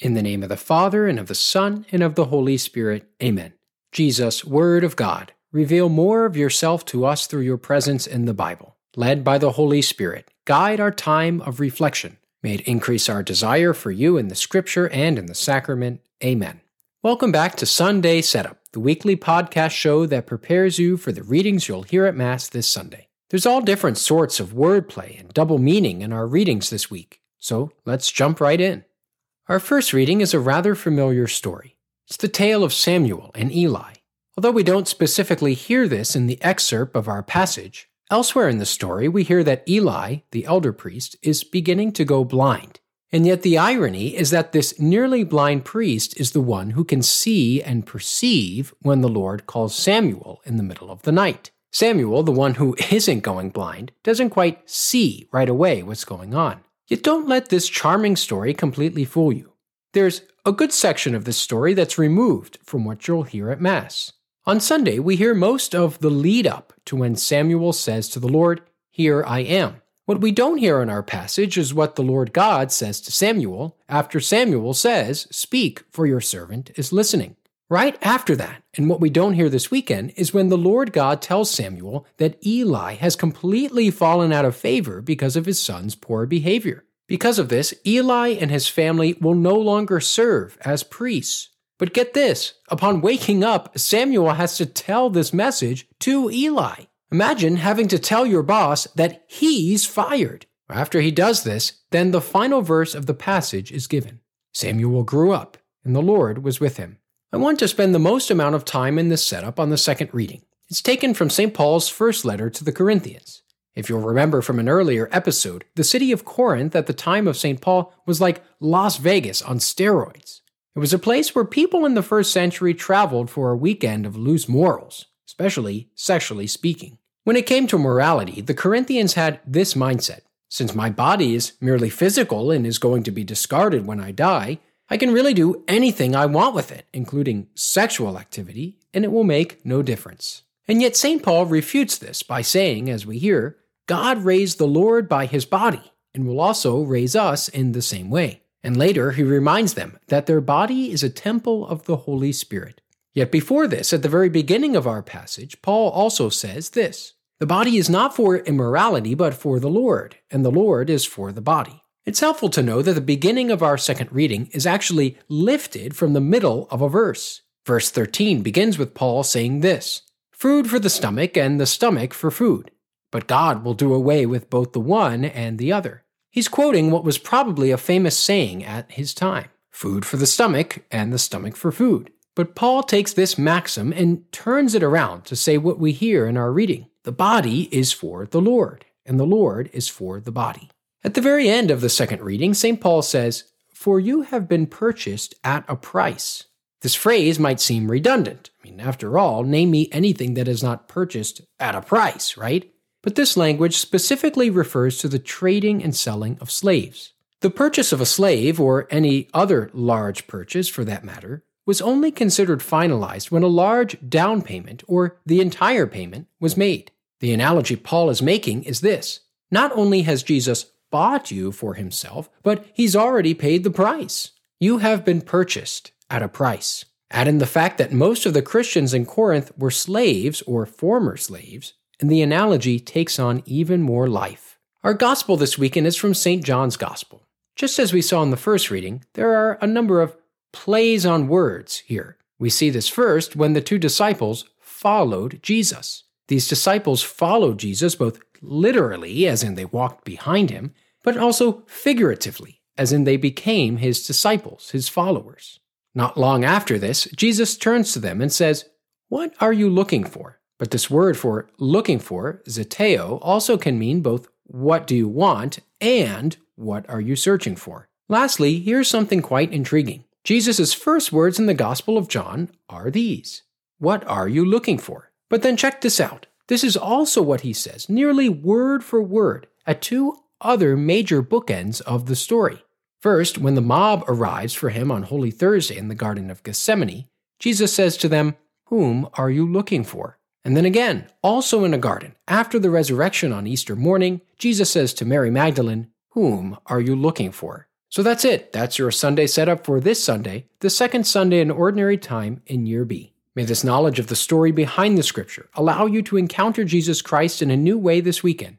In the name of the Father, and of the Son, and of the Holy Spirit. Amen. Jesus, Word of God, reveal more of yourself to us through your presence in the Bible. Led by the Holy Spirit, guide our time of reflection. May it increase our desire for you in the Scripture and in the sacrament. Amen. Welcome back to Sunday Setup, the weekly podcast show that prepares you for the readings you'll hear at Mass this Sunday. There's all different sorts of wordplay and double meaning in our readings this week, so let's jump right in. Our first reading is a rather familiar story. It's the tale of Samuel and Eli. Although we don't specifically hear this in the excerpt of our passage, elsewhere in the story we hear that Eli, the elder priest, is beginning to go blind. And yet the irony is that this nearly blind priest is the one who can see and perceive when the Lord calls Samuel in the middle of the night. Samuel, the one who isn't going blind, doesn't quite see right away what's going on. Yet don't let this charming story completely fool you. There's a good section of this story that's removed from what you'll hear at Mass. On Sunday, we hear most of the lead up to when Samuel says to the Lord, Here I am. What we don't hear in our passage is what the Lord God says to Samuel after Samuel says, Speak, for your servant is listening. Right after that, and what we don't hear this weekend, is when the Lord God tells Samuel that Eli has completely fallen out of favor because of his son's poor behavior. Because of this, Eli and his family will no longer serve as priests. But get this upon waking up, Samuel has to tell this message to Eli. Imagine having to tell your boss that he's fired. After he does this, then the final verse of the passage is given Samuel grew up, and the Lord was with him. I want to spend the most amount of time in this setup on the second reading. It's taken from St. Paul's first letter to the Corinthians. If you'll remember from an earlier episode, the city of Corinth at the time of St. Paul was like Las Vegas on steroids. It was a place where people in the first century traveled for a weekend of loose morals, especially sexually speaking. When it came to morality, the Corinthians had this mindset since my body is merely physical and is going to be discarded when I die, I can really do anything I want with it, including sexual activity, and it will make no difference. And yet, St. Paul refutes this by saying, as we hear, God raised the Lord by his body, and will also raise us in the same way. And later, he reminds them that their body is a temple of the Holy Spirit. Yet before this, at the very beginning of our passage, Paul also says this The body is not for immorality, but for the Lord, and the Lord is for the body. It's helpful to know that the beginning of our second reading is actually lifted from the middle of a verse. Verse 13 begins with Paul saying this Food for the stomach, and the stomach for food. But God will do away with both the one and the other. He's quoting what was probably a famous saying at his time food for the stomach, and the stomach for food. But Paul takes this maxim and turns it around to say what we hear in our reading the body is for the Lord, and the Lord is for the body. At the very end of the second reading, St. Paul says, For you have been purchased at a price. This phrase might seem redundant. I mean, after all, name me anything that is not purchased at a price, right? But this language specifically refers to the trading and selling of slaves. The purchase of a slave, or any other large purchase for that matter, was only considered finalized when a large down payment, or the entire payment, was made. The analogy Paul is making is this Not only has Jesus bought you for himself, but he's already paid the price. You have been purchased at a price. Add in the fact that most of the Christians in Corinth were slaves or former slaves, and the analogy takes on even more life. Our gospel this weekend is from St. John's Gospel. Just as we saw in the first reading, there are a number of plays on words here. We see this first when the two disciples followed Jesus. These disciples followed Jesus both literally, as in they walked behind him, but also figuratively, as in they became his disciples, his followers. Not long after this, Jesus turns to them and says, What are you looking for? But this word for looking for, zeteo, also can mean both what do you want and what are you searching for. Lastly, here's something quite intriguing. Jesus' first words in the Gospel of John are these What are you looking for? But then check this out. This is also what he says, nearly word for word, at two other major bookends of the story. First, when the mob arrives for him on Holy Thursday in the Garden of Gethsemane, Jesus says to them, Whom are you looking for? And then again, also in a garden, after the resurrection on Easter morning, Jesus says to Mary Magdalene, Whom are you looking for? So that's it. That's your Sunday setup for this Sunday, the second Sunday in Ordinary Time in Year B. May this knowledge of the story behind the Scripture allow you to encounter Jesus Christ in a new way this weekend